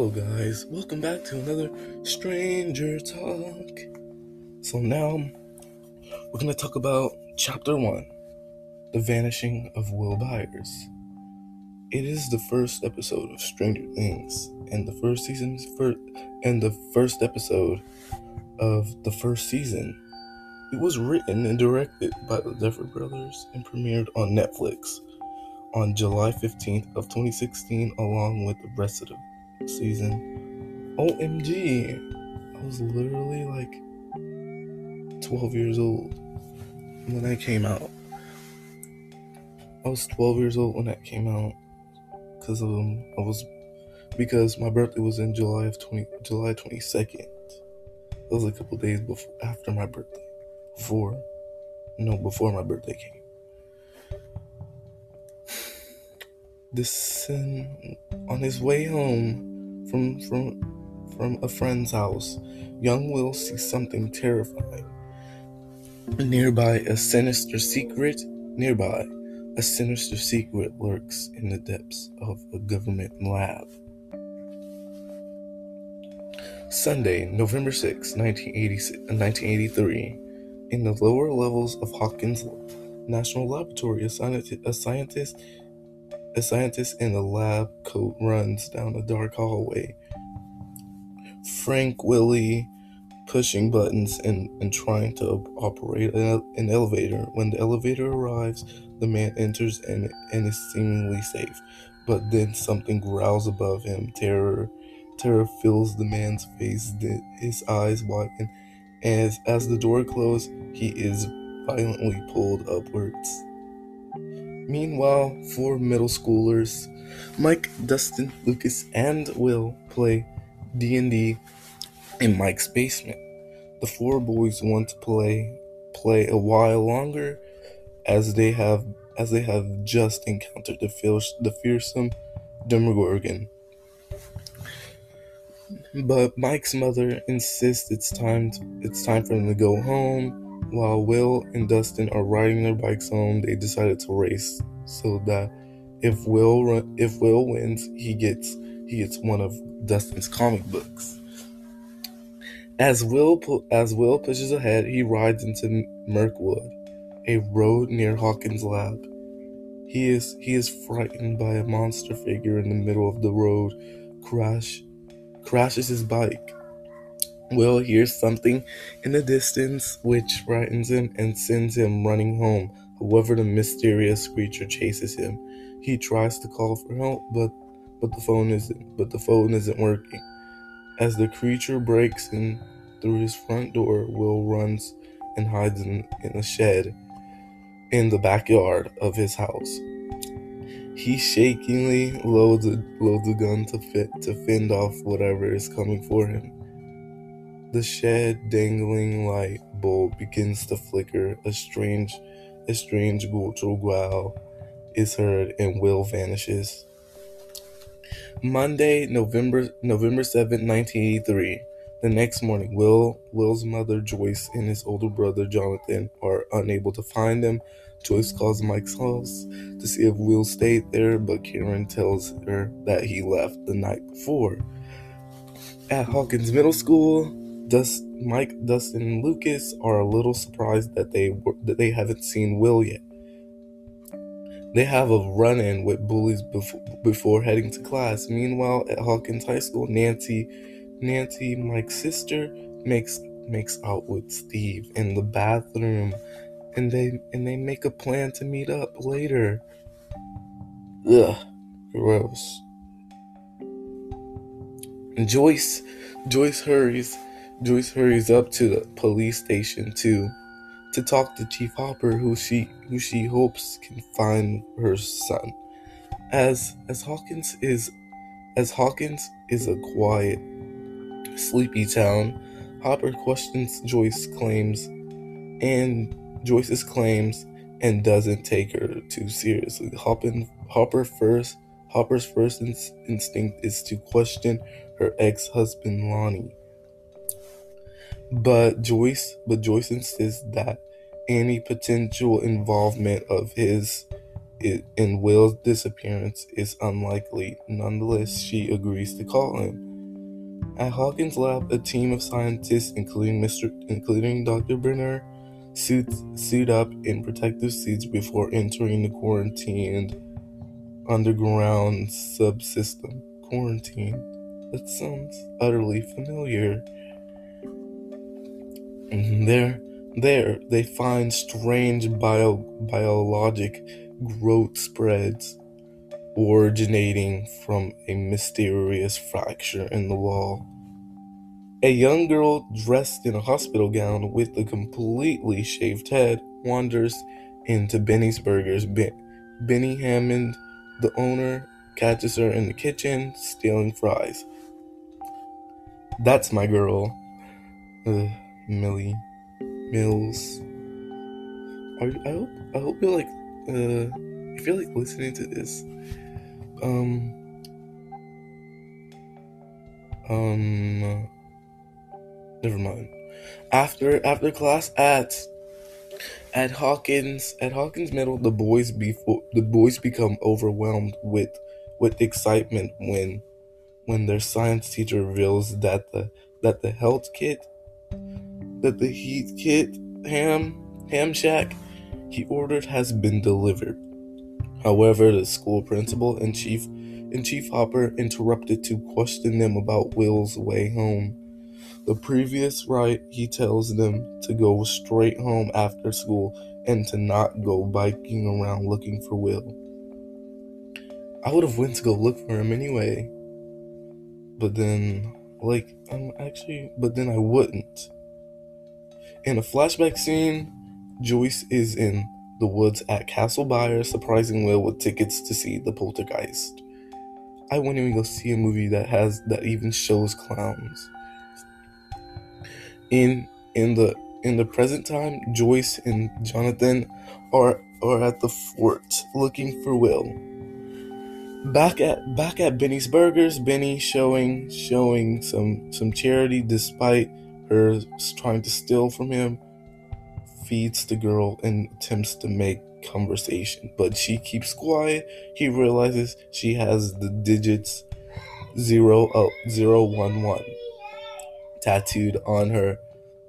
Hello, guys. Welcome back to another Stranger Talk. So, now we're going to talk about Chapter 1 The Vanishing of Will Byers. It is the first episode of Stranger Things, and the first season's first, and the first episode of the first season. It was written and directed by the Duffer Brothers and premiered on Netflix on July 15th of 2016 along with the rest of the season. OMG. I was literally like 12 years old when that came out. I was 12 years old when that came out because of um I was because my birthday was in July of 20 July 22nd. That was a couple days before after my birthday. Before no, before my birthday came. This sin on his way home from from from a friend's house, young Will sees something terrifying. Nearby, a sinister secret. Nearby, a sinister secret lurks in the depths of a government lab. Sunday, November 6, 1983, uh, in the lower levels of Hawkins National Laboratory, a scientist, a scientist a scientist in a lab coat runs down a dark hallway. Frank Willie pushing buttons and, and trying to operate an elevator. When the elevator arrives, the man enters and, and is seemingly safe. But then something growls above him. Terror terror fills the man's face, his eyes widen. As, as the door closes, he is violently pulled upwards. Meanwhile, four middle schoolers, Mike, Dustin, Lucas, and Will play D&D in Mike's basement. The four boys want to play play a while longer as they have as they have just encountered the, fierce, the fearsome Demogorgon. But Mike's mother insists it's time to, it's time for them to go home while Will and Dustin are riding their bikes home, they decided to race so that if Will run, if Will wins, he gets he gets one of Dustin's comic books. As Will as Will pushes ahead, he rides into Mirkwood, a road near Hawkins' lab. He is he is frightened by a monster figure in the middle of the road. Crash crashes his bike Will hears something in the distance which frightens him and sends him running home. However, the mysterious creature chases him. He tries to call for help, but but the phone isn't but the phone isn't working. As the creature breaks in through his front door, Will runs and hides in, in a shed in the backyard of his house. He shakingly loads a, loads a gun to fit to fend off whatever is coming for him. The shed dangling light bulb begins to flicker. A strange, a strange guttural growl is heard, and Will vanishes. Monday, November November 7, 1983. The next morning, Will Will's mother Joyce and his older brother Jonathan are unable to find him. Joyce calls Mike's house to see if Will stayed there, but Karen tells her that he left the night before. At Hawkins Middle School, Dust, Mike, Dustin, and Lucas are a little surprised that they that they haven't seen Will yet. They have a run-in with bullies before, before heading to class. Meanwhile, at Hawkins High School, Nancy, Nancy, Mike's sister, makes makes out with Steve in the bathroom, and they and they make a plan to meet up later. Ugh, gross. Joyce, Joyce hurries Joyce hurries up to the police station to to talk to Chief Hopper, who she who she hopes can find her son. As as Hawkins is as Hawkins is a quiet, sleepy town, Hopper questions Joyce claims and Joyce's claims and doesn't take her too seriously. Hopper, Hopper first Hopper's first instinct is to question her ex-husband Lonnie but Joyce, but Joyce insists that any potential involvement of his in Will's disappearance is unlikely. Nonetheless, she agrees to call him. At Hawkins' lab, a team of scientists, including Mr. including Dr. Brenner, suits suit up in protective suits before entering the quarantined underground subsystem. Quarantine. That sounds utterly familiar. And there, there, they find strange bio, biologic growth spreads originating from a mysterious fracture in the wall. A young girl dressed in a hospital gown with a completely shaved head wanders into Benny's Burgers. Ben- Benny Hammond, the owner, catches her in the kitchen stealing fries. That's my girl, uh, Millie Mills. Are, I hope I hope you're like uh, if you're like listening to this, um, um, never mind. After after class at at Hawkins at Hawkins Middle, the boys before the boys become overwhelmed with with excitement when when their science teacher reveals that the that the Heathkit that the Heathkit ham ham shack he ordered has been delivered. However, the school principal and chief and Chief Hopper interrupted to question them about Will's way home. The previous right, he tells them to go straight home after school and to not go biking around looking for Will. I would have went to go look for him anyway. But then like I'm actually but then I wouldn't. In a flashback scene, Joyce is in the woods at Castle Byers, surprising Will with tickets to see the poltergeist. I wouldn't even go see a movie that has that even shows clowns. In in the in the present time, Joyce and Jonathan are are at the fort looking for Will. Back at back at Benny's Burgers, Benny showing showing some some charity despite her trying to steal from him, feeds the girl and attempts to make conversation, but she keeps quiet. He realizes she has the digits zero oh, zero one one tattooed on her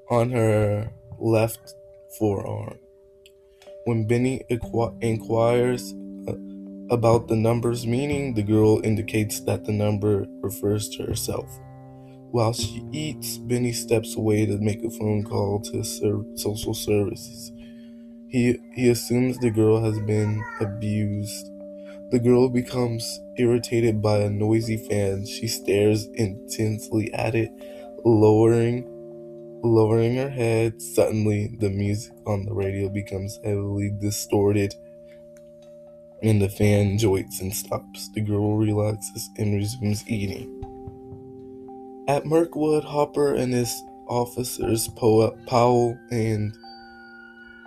on her left forearm. When Benny inquires uh, about the number's meaning, the girl indicates that the number refers to herself. While she eats, Benny steps away to make a phone call to social services. He, he assumes the girl has been abused. The girl becomes irritated by a noisy fan. She stares intensely at it, lowering lowering her head. Suddenly, the music on the radio becomes heavily distorted and the fan joints and stops. The girl relaxes and resumes eating. At Mirkwood, Hopper and his officers, Powell and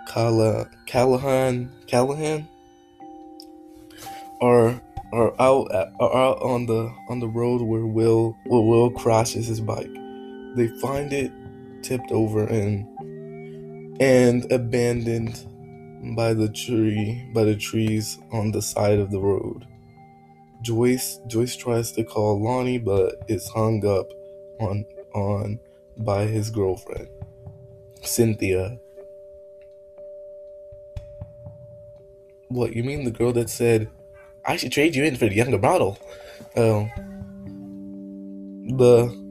Calla- Callahan Callahan are are out at, are out on the on the road where Will where Will crashes his bike. They find it tipped over and and abandoned by the tree by the trees on the side of the road. Joyce Joyce tries to call Lonnie but is hung up on on by his girlfriend. Cynthia What, you mean the girl that said, I should trade you in for the younger model? Oh. the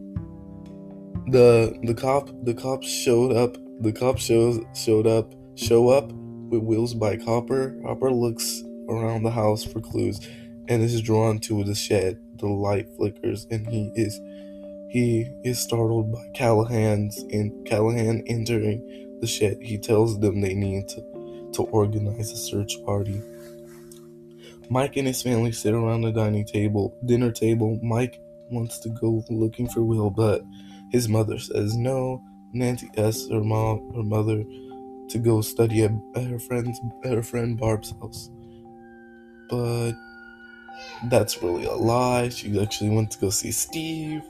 the the cop the cops showed up the cop shows showed up show up with Will's bike. Hopper Hopper looks around the house for clues and is drawn to the shed. The light flickers and he is he is startled by Callahan's and Callahan entering the shed. He tells them they need to to organize a search party. Mike and his family sit around the dining table, dinner table. Mike wants to go looking for Will, but his mother says no. Nancy asks her mom, her mother, to go study at, her friend's, at her friend Barb's house, but that's really a lie. She actually went to go see Steve.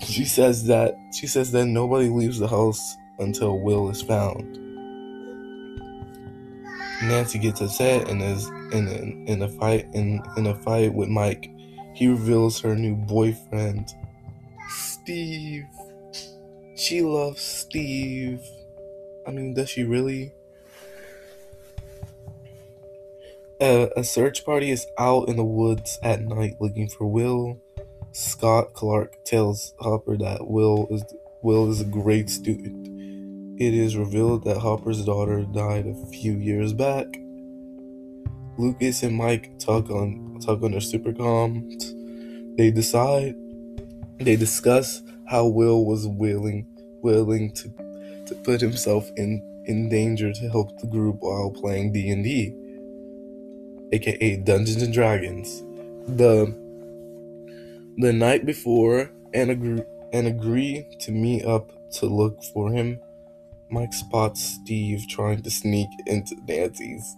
She says that she says that nobody leaves the house until Will is found. Nancy gets upset and is in a, in a fight in, in a fight with Mike. He reveals her new boyfriend Steve. She loves Steve. I mean, does she really? A, a search party is out in the woods at night looking for Will. Scott Clark tells Hopper that Will is Will is a great student. It is revealed that Hopper's daughter died a few years back. Lucas and Mike talk on talk on their supercoms. They decide they discuss how Will was willing willing to to put himself in in danger to help the group while playing D&D, aka Dungeons and Dragons. The the night before and agree and agree to meet up to look for him. Mike spots Steve trying to sneak into Nancy's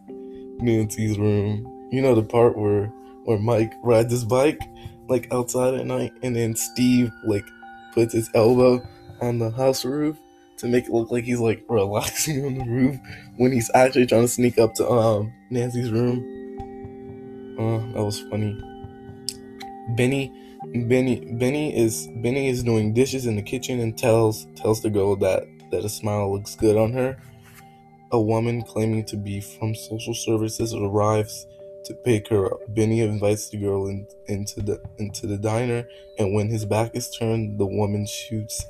Nancy's room. You know the part where where Mike rides his bike like outside at night and then Steve like puts his elbow on the house roof to make it look like he's like relaxing on the roof when he's actually trying to sneak up to um Nancy's room. Uh, that was funny. Benny Benny Benny is Benny is doing dishes in the kitchen and tells tells the girl that that a smile looks good on her. A woman claiming to be from social services arrives to pick her up. Benny invites the girl in, into the into the diner, and when his back is turned, the woman shoots.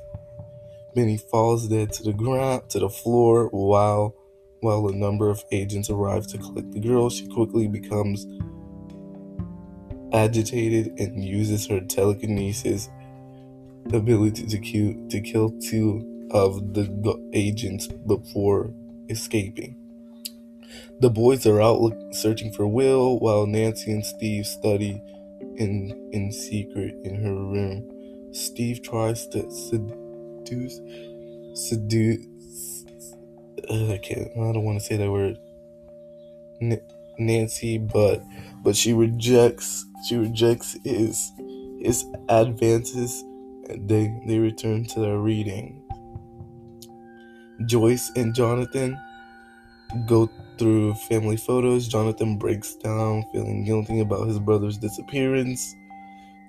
Benny falls dead to the ground to the floor while while a number of agents arrive to collect the girl. She quickly becomes agitated and uses her telekinesis ability to kill, to kill two of the agents before escaping. The boys are out searching for Will while Nancy and Steve study in in secret in her room. Steve tries to seduce seduce I can't I don't want to say that word Nancy but but she rejects she rejects his his advances and they they return to their reading. Joyce and Jonathan go through family photos. Jonathan breaks down, feeling guilty about his brother's disappearance.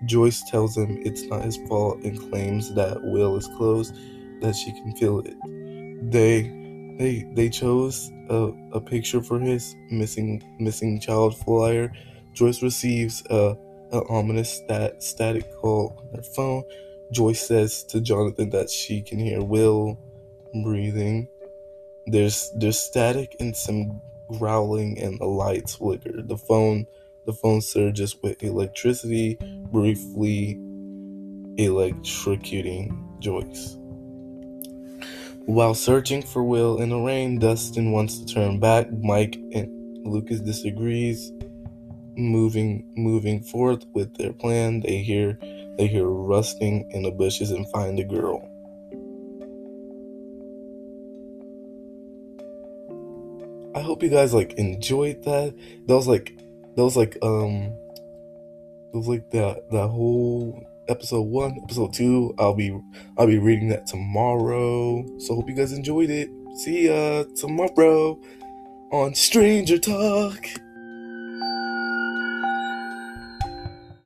Joyce tells him it's not his fault and claims that Will is closed, that she can feel it. They they they chose a, a picture for his missing missing child flyer. Joyce receives a, a ominous stat, static call on her phone. Joyce says to Jonathan that she can hear Will breathing. There's there's static and some growling and the lights flicker. The phone the phone surges with electricity, briefly electrocuting Joyce. While searching for Will in the rain, Dustin wants to turn back. Mike and Lucas disagrees. Moving moving forth with their plan, they hear they hear rustling in the bushes and find a girl. I hope you guys like enjoyed that. That was like that was like um it was like that that whole episode one, episode two. I'll be I'll be reading that tomorrow. So hope you guys enjoyed it. See ya tomorrow on Stranger Talk.